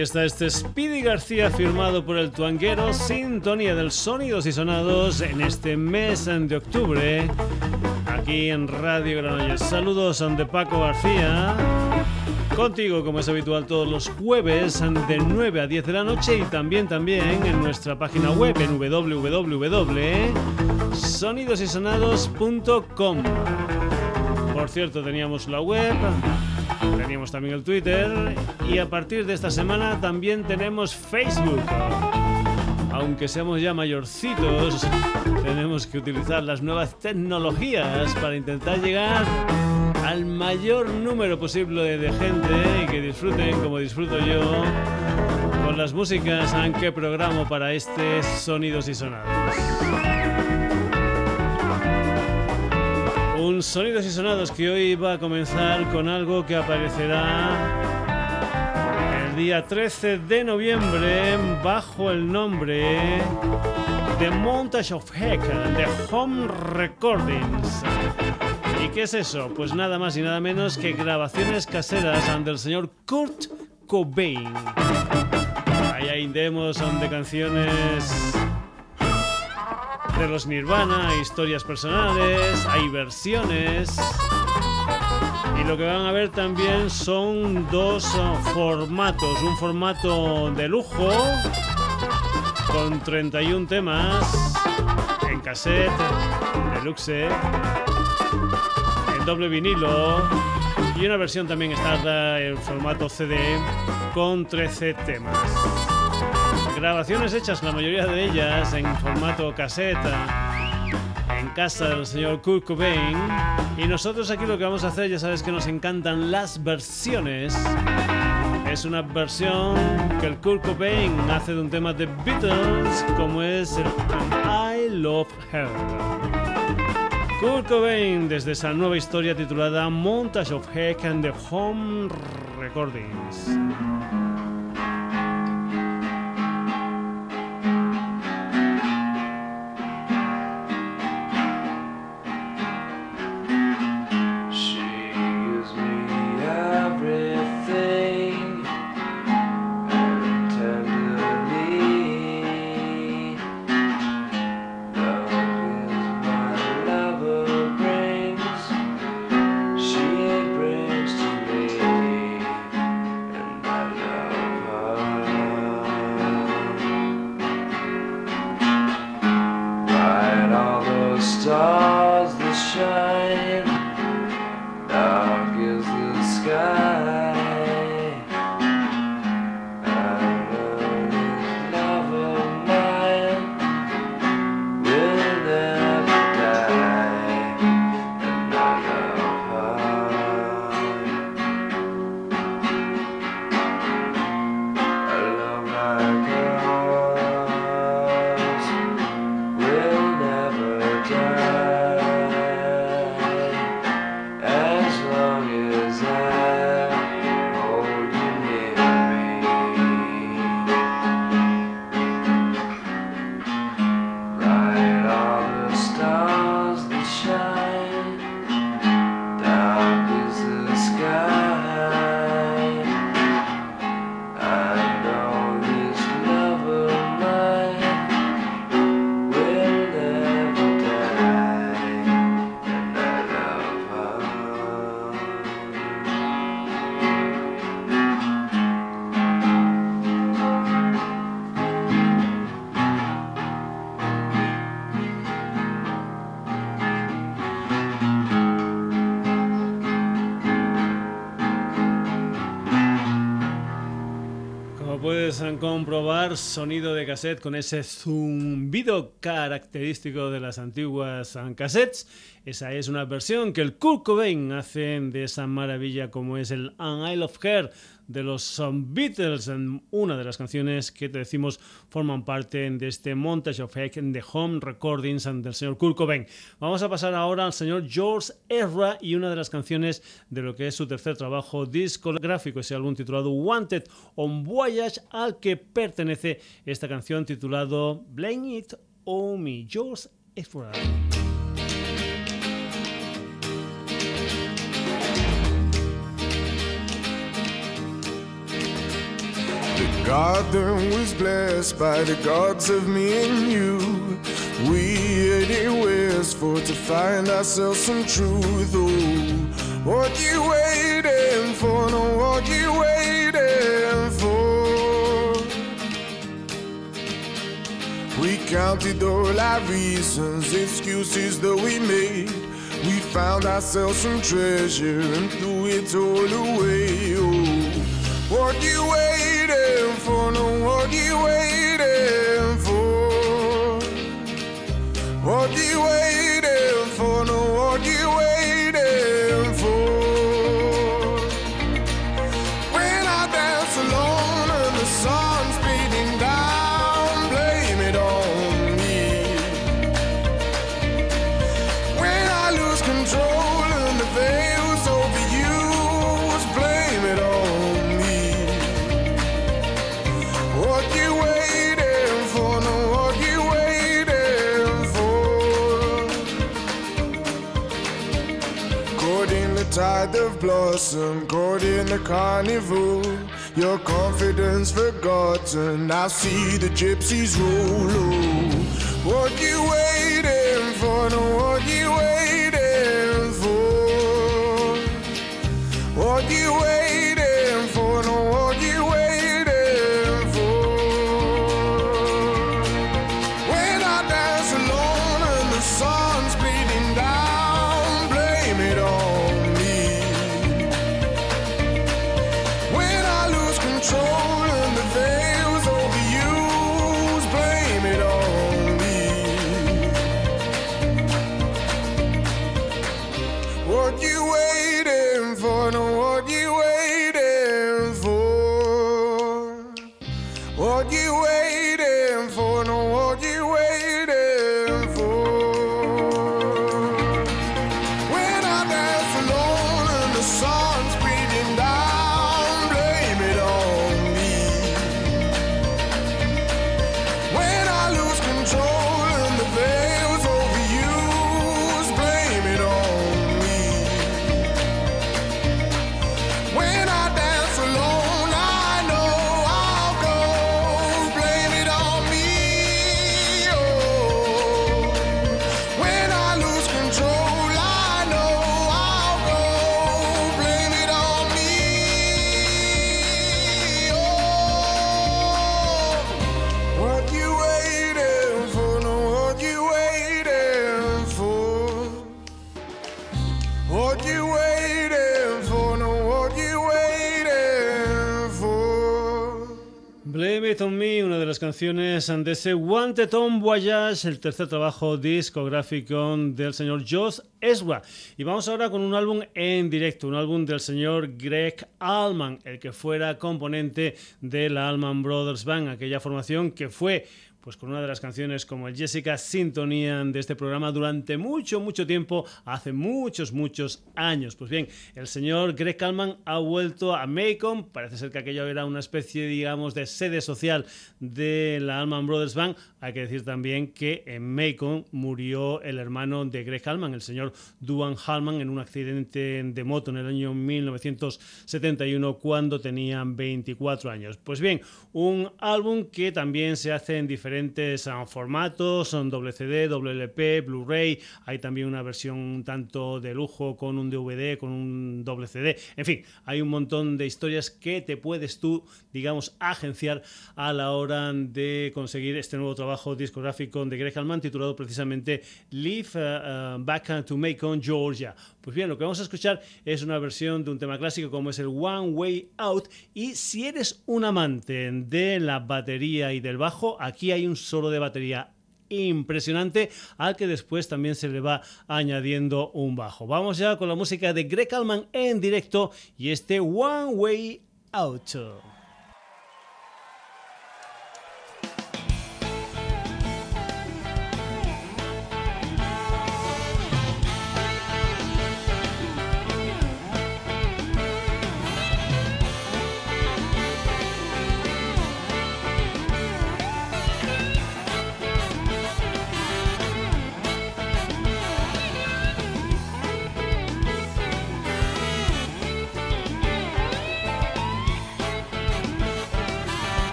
Aquí está este Speedy García firmado por el tuanguero Sintonía del Sonidos y Sonados en este mes de octubre. Aquí en Radio Granollers. Saludos de Paco García. Contigo, como es habitual, todos los jueves de 9 a 10 de la noche y también, también en nuestra página web en www.sonidosysonados.com. Por cierto, teníamos la web, teníamos también el Twitter y a partir de esta semana también tenemos Facebook. Aunque seamos ya mayorcitos, tenemos que utilizar las nuevas tecnologías para intentar llegar al mayor número posible de gente y que disfruten como disfruto yo con las músicas que programo para este Sonidos y Sonados. Un Sonidos y Sonados que hoy va a comenzar con algo que aparecerá el día 13 de noviembre bajo el nombre The Montage of Heck de Home Recordings. ¿Y qué es eso? Pues nada más y nada menos que grabaciones caseras del señor Kurt Cobain. Ahí hay demos de canciones de los Nirvana, historias personales, hay versiones. Y lo que van a ver también son dos formatos. Un formato de lujo con 31 temas en cassette, deluxe doble vinilo y una versión también está en formato CD con 13 temas. Grabaciones hechas, la mayoría de ellas en formato caseta, en casa del señor Kurt Cobain. Y nosotros aquí lo que vamos a hacer, ya sabes que nos encantan las versiones. Es una versión que el Kurt Cobain hace de un tema de Beatles, como es el I Love Her. Kurt Cobain desde esa nueva historia titulada Montage of Heck and the Home Recordings. Sonido de cassette con ese zumbido característico de las antiguas cassettes. Esa es una versión que el Kurt Cobain hace de esa maravilla como es el An Isle of Hair de los Beatles, en una de las canciones que te decimos forman parte de este Montage of Heck The Home Recordings del señor Kurt Cobain. Vamos a pasar ahora al señor George Ezra y una de las canciones de lo que es su tercer trabajo discográfico, ese álbum titulado Wanted on Voyage, al que pertenece esta canción titulado Blame It on Me, George Ezra. Garden was blessed by the gods of me and you. We headed west for to find ourselves some truth. Oh, what you waiting for? No, what you waiting for? We counted all our reasons, excuses that we made. We found ourselves some treasure and threw it all away. Oh, what you waiting for? No, what you waiting for? What you waiting for? No, what you waiting blossom, caught in the carnival. Your confidence forgotten. I see the gypsies roll. Oh, what you canciones de ese Wanted Tom Voyage, el tercer trabajo discográfico del señor Josh Ezra. Y vamos ahora con un álbum en directo, un álbum del señor Greg Allman, el que fuera componente de la Allman Brothers Band, aquella formación que fue pues con una de las canciones como el Jessica sintonían de este programa durante mucho, mucho tiempo, hace muchos, muchos años. Pues bien, el señor Greg Kalman ha vuelto a Macon, parece ser que aquello era una especie, digamos, de sede social de la Allman Brothers Band. Hay que decir también que en Macon murió el hermano de Greg Allman, el señor Duane Allman, en un accidente de moto en el año 1971 cuando tenían 24 años. Pues bien, un álbum que también se hace en diferentes ah, formatos, son doble CD, doble LP, Blu-ray, hay también una versión tanto de lujo con un DVD, con un doble CD, en fin, hay un montón de historias que te puedes tú, digamos, agenciar a la hora de conseguir este nuevo trabajo discográfico de Greg Allman titulado precisamente Live uh, uh, Back to Macon, Georgia. Pues bien, lo que vamos a escuchar es una versión de un tema clásico como es el One Way Out y si eres un amante de la batería y del bajo, aquí hay un solo de batería impresionante al que después también se le va añadiendo un bajo. Vamos ya con la música de Greg Allman en directo y este One Way Out.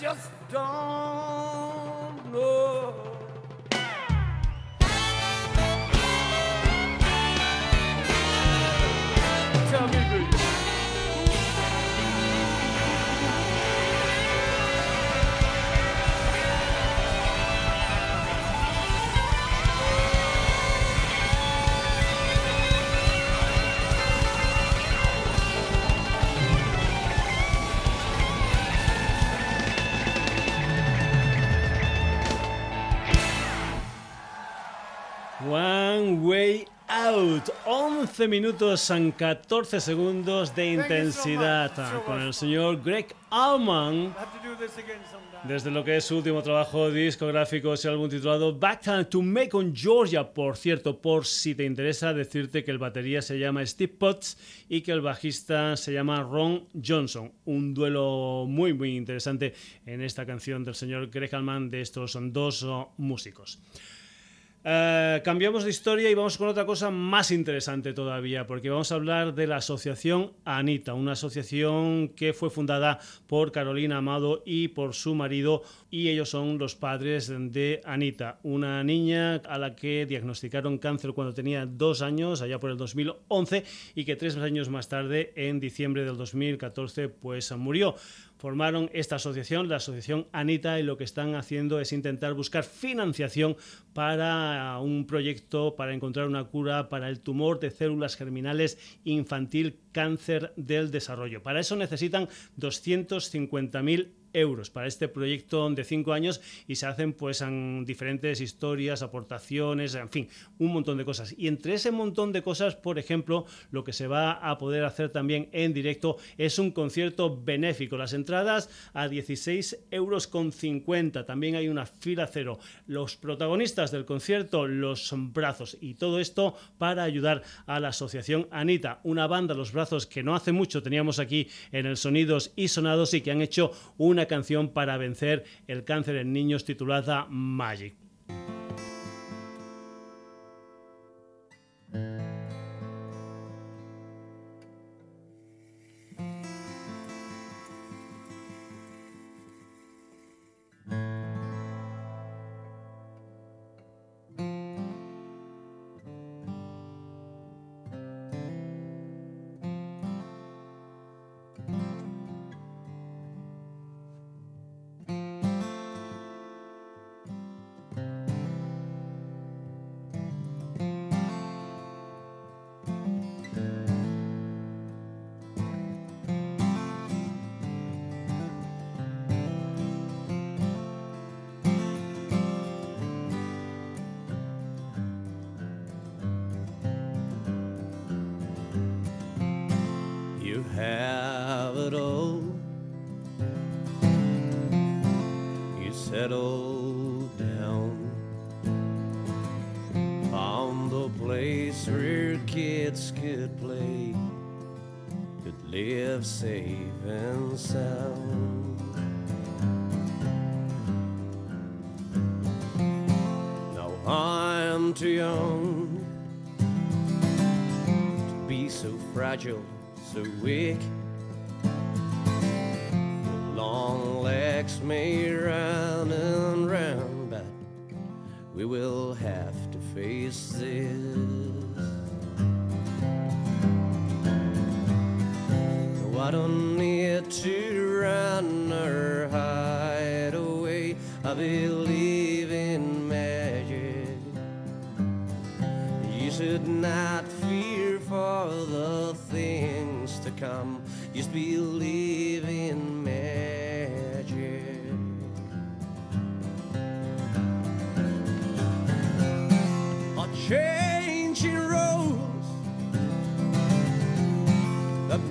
Just don't 11 minutos en 14 segundos de intensidad con el señor Greg Allman. Desde lo que es su último trabajo discográfico, ese álbum titulado Back to Macon, Georgia. Por cierto, por si te interesa decirte que el batería se llama Steve Potts y que el bajista se llama Ron Johnson. Un duelo muy, muy interesante en esta canción del señor Greg Allman de estos dos oh, músicos. Eh, cambiamos de historia y vamos con otra cosa más interesante todavía, porque vamos a hablar de la asociación Anita, una asociación que fue fundada por Carolina Amado y por su marido, y ellos son los padres de Anita, una niña a la que diagnosticaron cáncer cuando tenía dos años, allá por el 2011, y que tres años más tarde, en diciembre del 2014, pues murió formaron esta asociación, la asociación Anita, y lo que están haciendo es intentar buscar financiación para un proyecto para encontrar una cura para el tumor de células germinales infantil cáncer del desarrollo. Para eso necesitan 250.000 euros para este proyecto de cinco años y se hacen pues en diferentes historias, aportaciones, en fin, un montón de cosas. Y entre ese montón de cosas, por ejemplo, lo que se va a poder hacer también en directo es un concierto benéfico. Las entradas a 16 euros con 50. También hay una fila cero. Los protagonistas del concierto, los brazos y todo esto para ayudar a la asociación Anita, una banda, los brazos que no hace mucho teníamos aquí en el Sonidos y Sonados y que han hecho una canción para vencer el cáncer en niños titulada Magic. I don't need to run or hide away. I believe in magic. You should not fear for the things to come. Just believe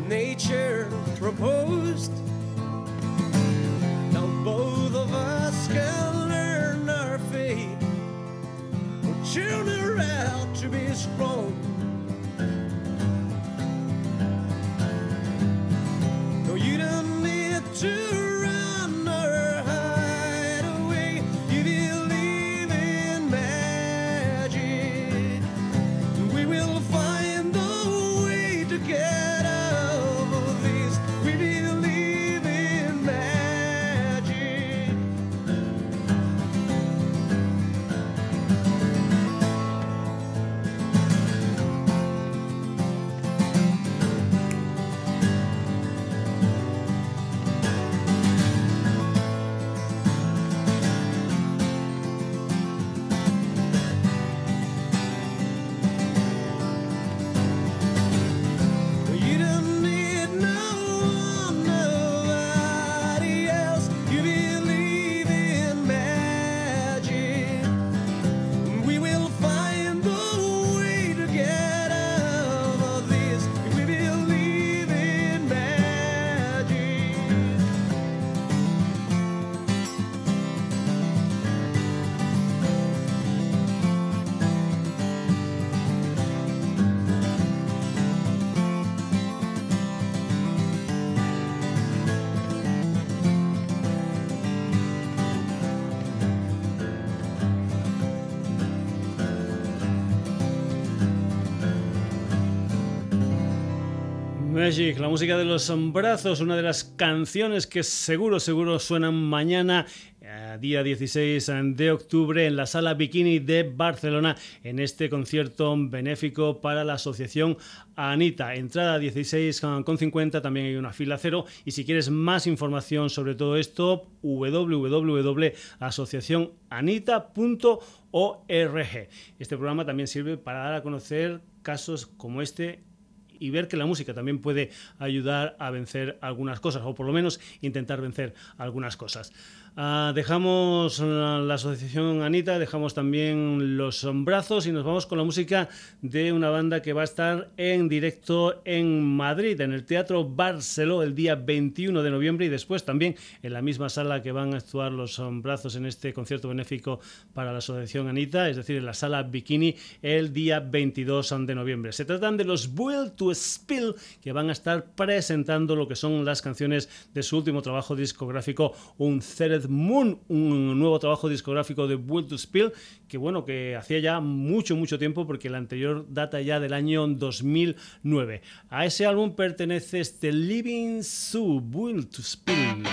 nature proposed. Now both of us can learn our fate. We're children out to be strong. Magic, la música de los brazos, una de las canciones que seguro, seguro suenan mañana, eh, día 16 de octubre, en la sala Bikini de Barcelona, en este concierto benéfico para la asociación Anita. Entrada 16,50, también hay una fila cero. Y si quieres más información sobre todo esto, www.asociacionanita.org. Este programa también sirve para dar a conocer casos como este y ver que la música también puede ayudar a vencer algunas cosas, o por lo menos intentar vencer algunas cosas. Ah, dejamos la, asociación Anita, dejamos también los brazos y nos vamos con la música de una banda que va a estar en directo en Madrid, en el Teatro Barceló, el día 21 de noviembre y después también en la misma sala que van a actuar los brazos en este concierto benéfico para la asociación Anita, es decir, en la sala Bikini, el día 22 de noviembre. Se tratan de los Will to Spill que van a estar presentando lo que son las canciones de su último trabajo discográfico, un Moon, un nuevo trabajo discográfico de Will to Spill, que bueno, que hacía ya mucho, mucho tiempo porque el anterior data ya del año 2009. A ese álbum pertenece este Living Sue, Will to Spill.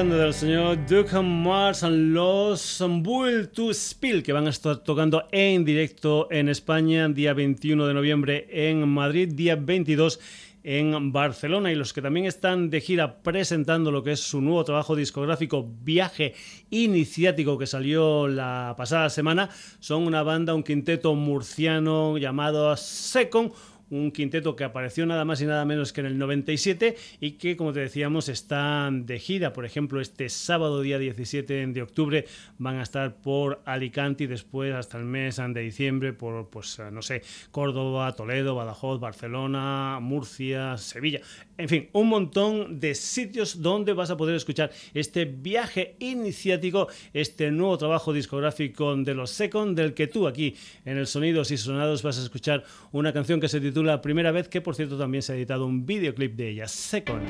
Banda del señor Duke Mars and los Bull to Spill que van a estar tocando en directo en España día 21 de noviembre en Madrid, día 22 en Barcelona y los que también están de gira presentando lo que es su nuevo trabajo discográfico Viaje Iniciático que salió la pasada semana son una banda, un quinteto murciano llamado Second un quinteto que apareció nada más y nada menos que en el 97 y que, como te decíamos, están de gira. Por ejemplo, este sábado, día 17 de octubre, van a estar por Alicante y después hasta el mes de diciembre por, pues, no sé, Córdoba, Toledo, Badajoz, Barcelona, Murcia, Sevilla. En fin, un montón de sitios donde vas a poder escuchar este viaje iniciático, este nuevo trabajo discográfico de los Second, del que tú aquí en el Sonidos y Sonados vas a escuchar una canción que se titula la primera vez, que por cierto también se ha editado un videoclip de ella, Second.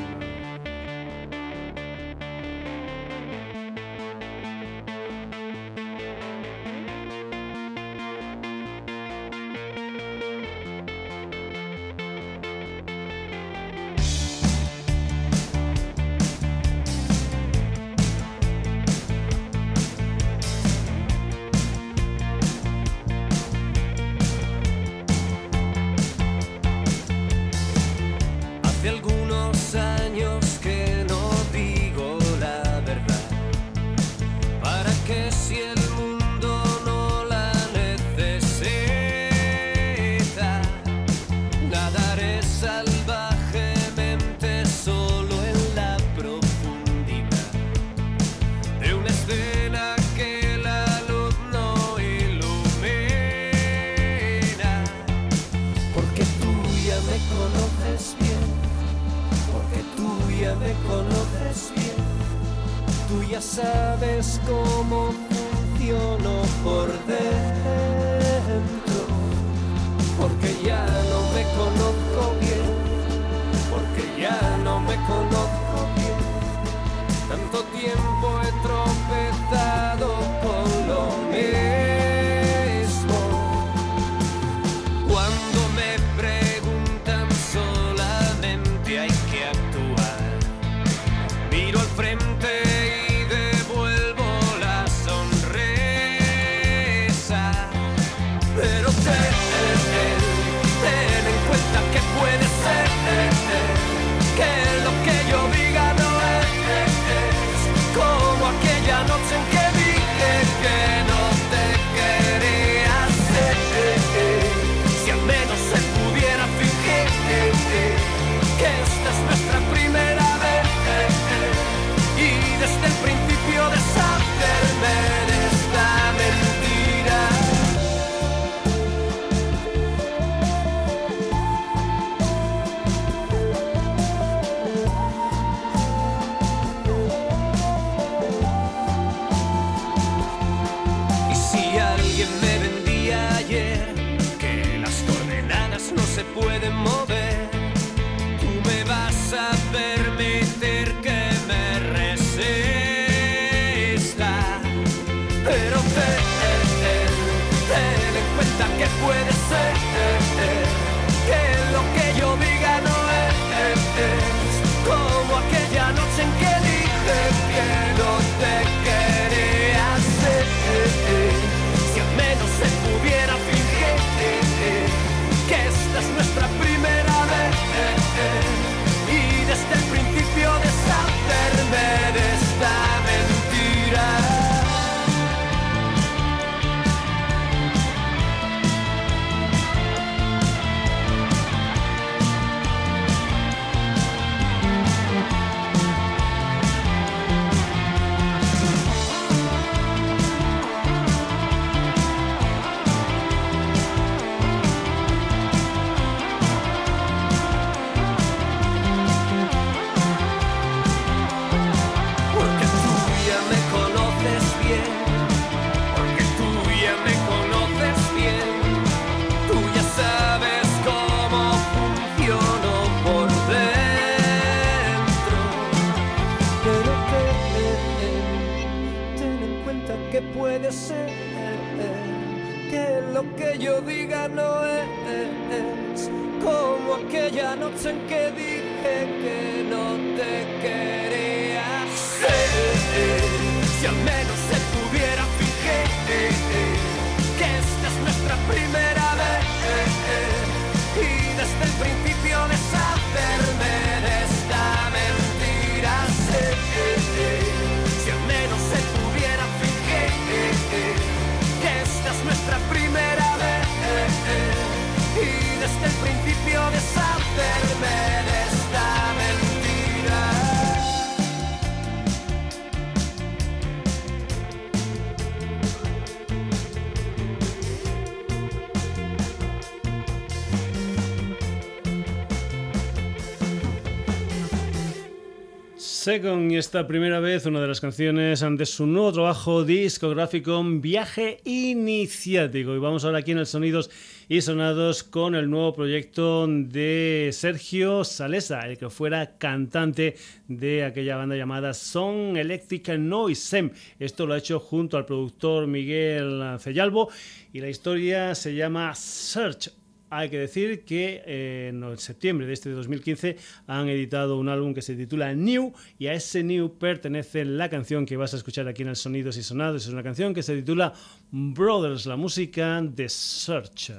Aquella noche en que dije que no te quería. Second y esta primera vez una de las canciones ante su nuevo trabajo discográfico Viaje Iniciático. Y vamos ahora aquí en el Sonidos y Sonados con el nuevo proyecto de Sergio Salesa, el que fuera cantante de aquella banda llamada Son Electric Noise. Esto lo ha hecho junto al productor Miguel Cellalbo y la historia se llama Search hay que decir que eh, en septiembre de este 2015 han editado un álbum que se titula New y a ese New pertenece la canción que vas a escuchar aquí en el Sonidos y Sonados. Es una canción que se titula Brothers, la música de Search.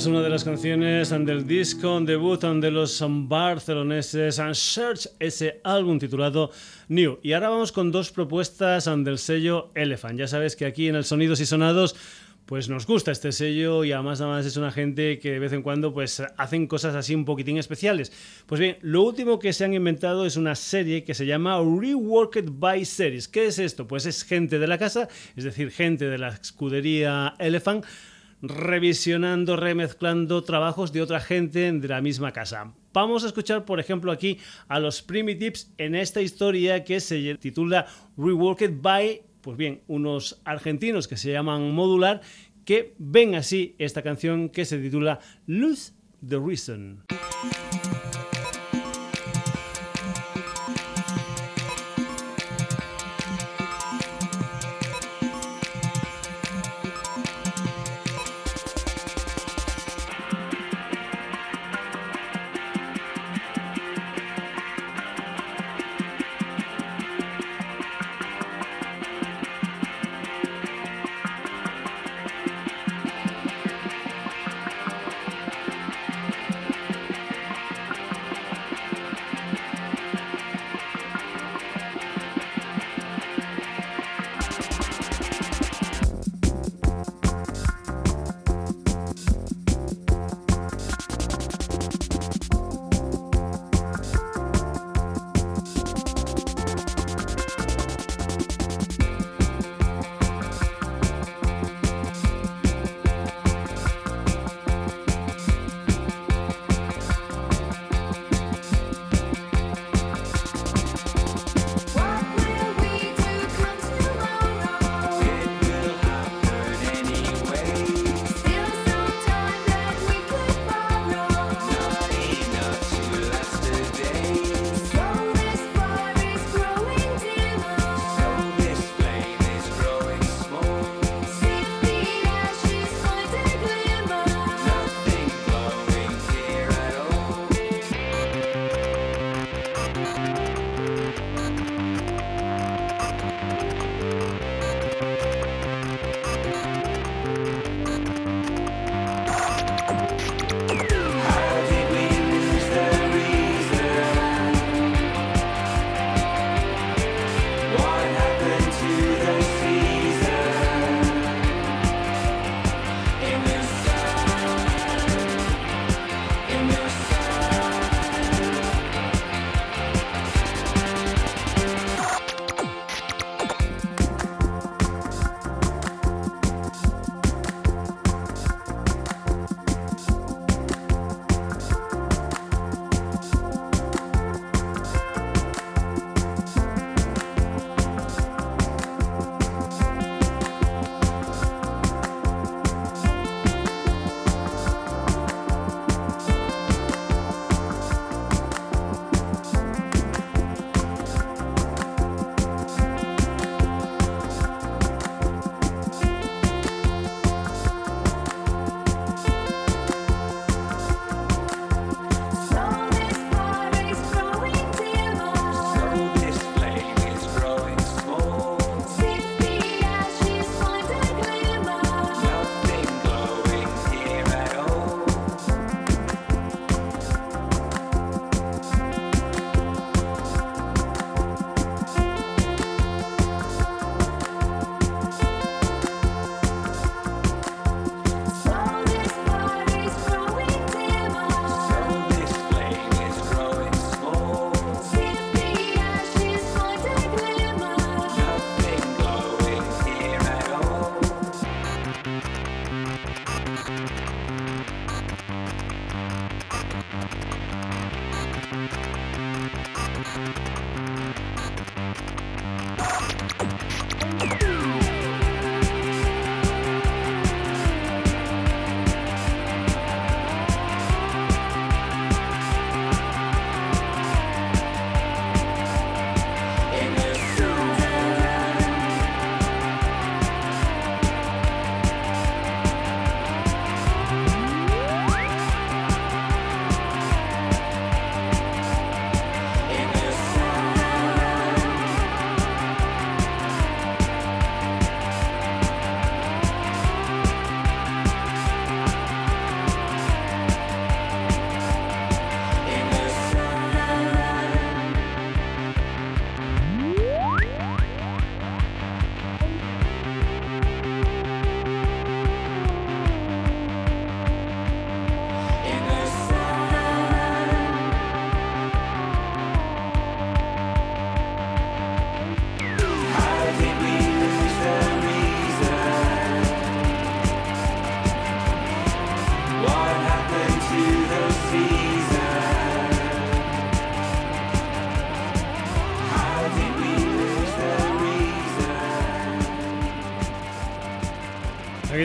es una de las canciones del disco debut de los barceloneses and Search, ese álbum titulado New. Y ahora vamos con dos propuestas del sello Elephant. Ya sabes que aquí en el Sonidos y Sonados pues nos gusta este sello y además además es una gente que de vez en cuando pues hacen cosas así un poquitín especiales. Pues bien, lo último que se han inventado es una serie que se llama Reworked by Series. ¿Qué es esto? Pues es gente de la casa, es decir, gente de la escudería Elephant revisionando, remezclando trabajos de otra gente de la misma casa. Vamos a escuchar, por ejemplo, aquí a los Primitives en esta historia que se titula Reworked by, pues bien, unos argentinos que se llaman Modular, que ven así esta canción que se titula Lose the Reason.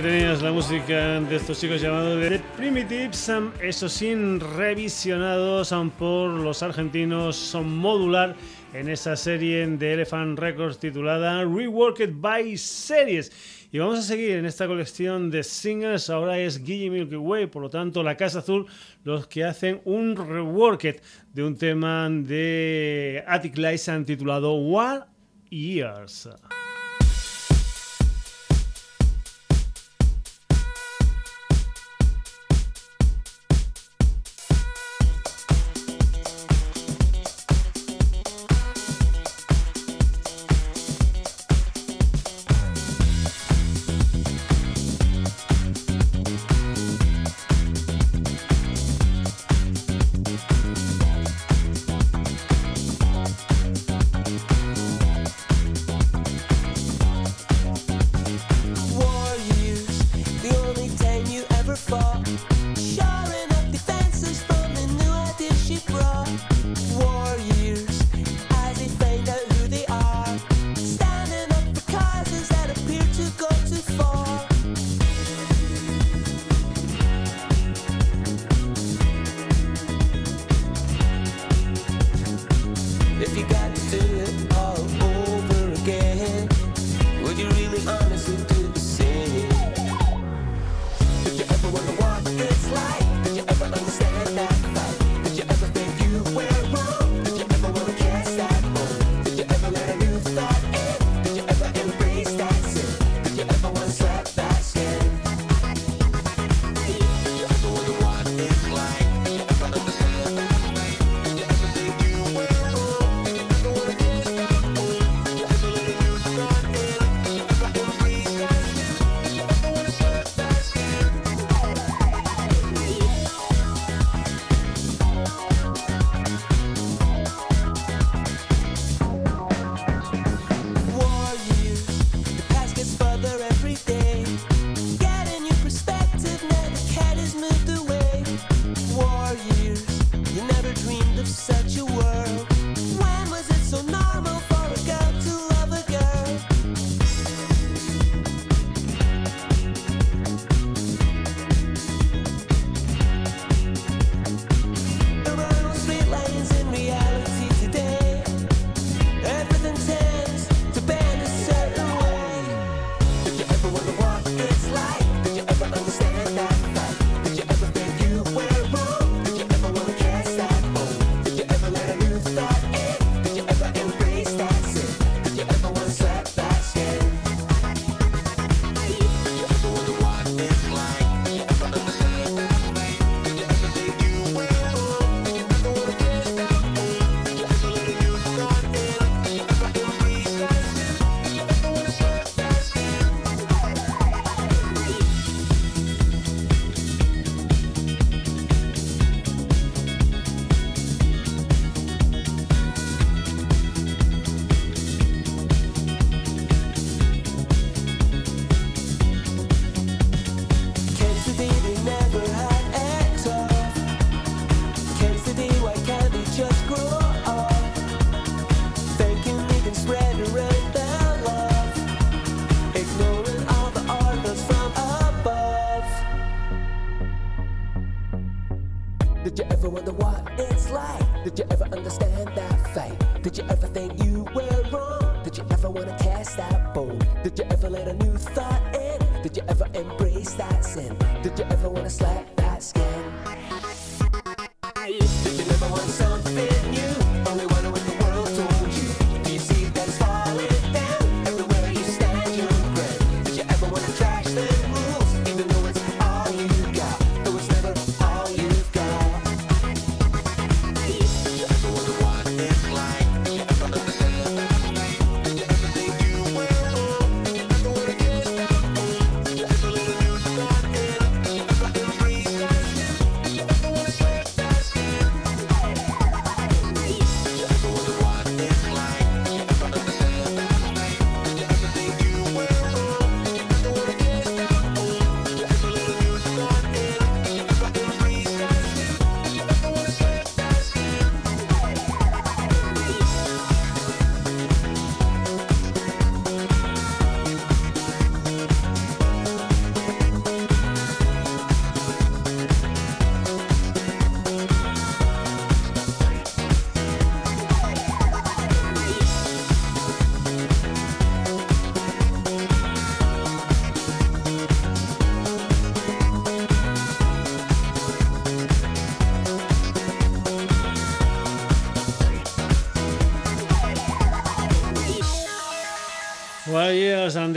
Tenías la música de estos chicos llamados The Primitives, eso sin revisionados por los argentinos, son modular en esa serie de Elephant Records titulada Reworked by Series. Y vamos a seguir en esta colección de singles. Ahora es Guille Milky Way, por lo tanto, la Casa Azul, los que hacen un reworked de un tema de Attic Lights titulado One Years.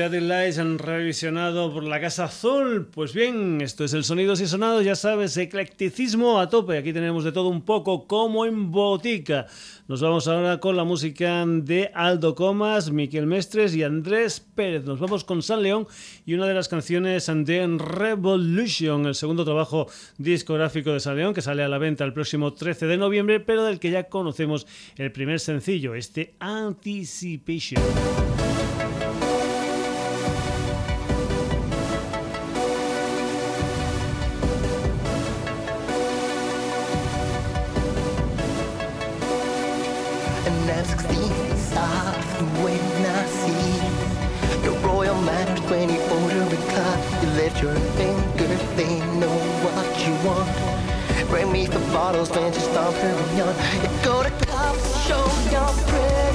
The Lights han revisionado por la Casa Azul. Pues bien, esto es el Sonidos y Sonados, ya sabes, eclecticismo a tope. Aquí tenemos de todo un poco, como en botica. Nos vamos ahora con la música de Aldo Comas, Miquel Mestres y Andrés Pérez. Nos vamos con San León y una de las canciones de Revolution, el segundo trabajo discográfico de San León, que sale a la venta el próximo 13 de noviembre, pero del que ya conocemos el primer sencillo, este Anticipation. Your finger, they know what you want. Bring me the bottles when you stop hurrying on. You go to cops, show your pretty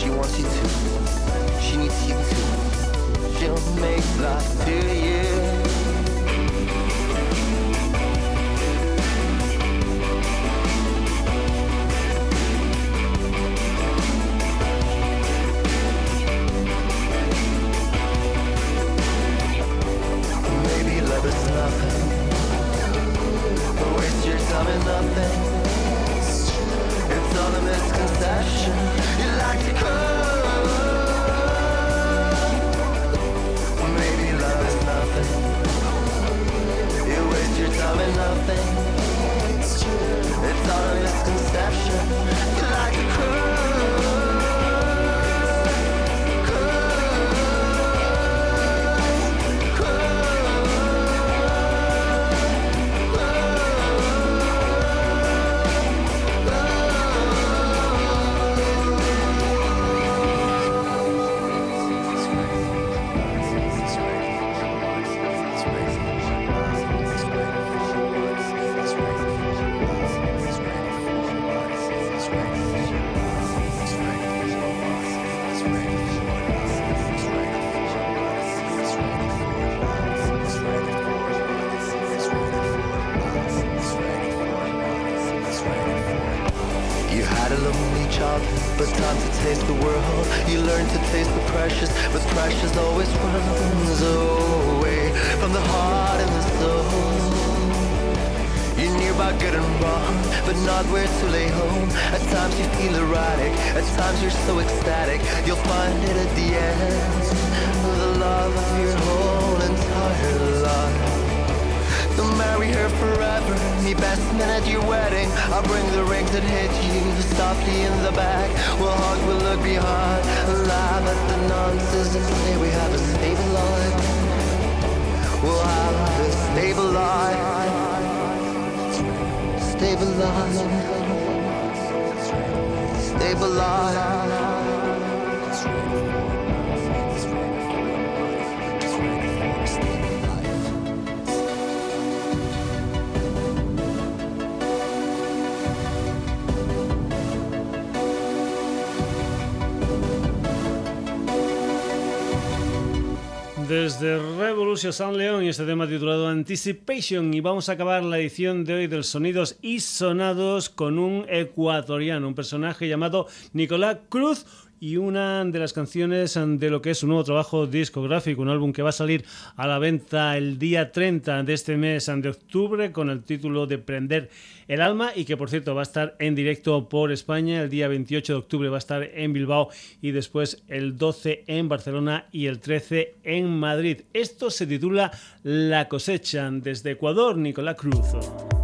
She wants you to. She needs you to. She'll make love to you. You good and wrong, but not where to lay home. At times you feel erratic, at times you're so ecstatic. You'll find it at the end, the love of your whole entire life. You'll marry her forever, me best man at your wedding. I'll bring the rings that hit you softly in the back. We'll hug, we'll look behind, laugh at the nonsense and say we have a stable life. We'll have a stable life stabilize, stabilize. Desde Revolution San León y este tema titulado Anticipation y vamos a acabar la edición de hoy del Sonidos y Sonados con un ecuatoriano, un personaje llamado Nicolás Cruz y una de las canciones de lo que es su nuevo trabajo discográfico, un álbum que va a salir a la venta el día 30 de este mes de octubre con el título de Prender el Alma y que por cierto va a estar en directo por España, el día 28 de octubre va a estar en Bilbao y después el 12 en Barcelona y el 13 en Madrid. Esto se titula La cosecha desde Ecuador, Nicolás Cruz.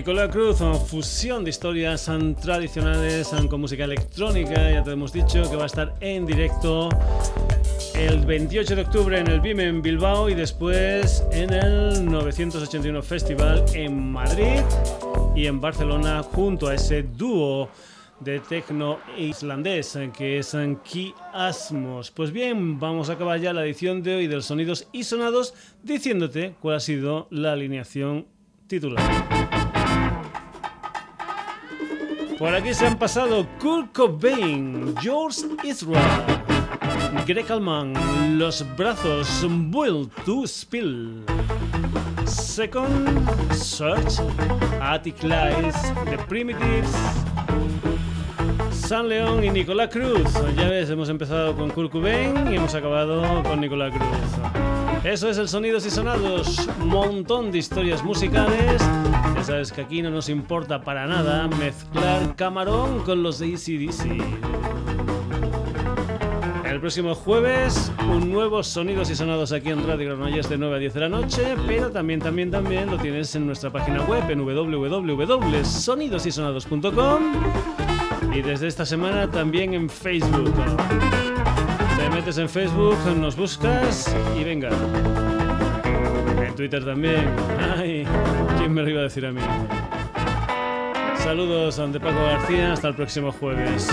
Nicolás Cruz, fusión de historias tradicionales con música electrónica. Ya te hemos dicho que va a estar en directo el 28 de octubre en el BIM en Bilbao y después en el 981 Festival en Madrid y en Barcelona junto a ese dúo de tecno islandés que es Ki Asmos. Pues bien, vamos a acabar ya la edición de hoy del Sonidos y Sonados diciéndote cuál ha sido la alineación titular. Por aquí se han pasado Kurt Cobain, George Israel, Greg Allman, Los Brazos, Will to Spill, Second Search, Attic Lies, The Primitives, San León y Nicolás Cruz. Ya ves, hemos empezado con Kurt Cobain y hemos acabado con Nicolás Cruz. Eso es el Sonidos y Sonados, montón de historias musicales. Ya sabes que aquí no nos importa para nada mezclar camarón con los de ACDC. El próximo jueves, un nuevo Sonidos y Sonados aquí en Radio Granollers de 9 a 10 de la noche, pero también, también, también lo tienes en nuestra página web en www.sonidosysonados.com y desde esta semana también en Facebook. Te metes en Facebook, nos buscas y venga. En Twitter también. Ay, ¿quién me lo iba a decir a mí? Saludos ante Paco García, hasta el próximo jueves.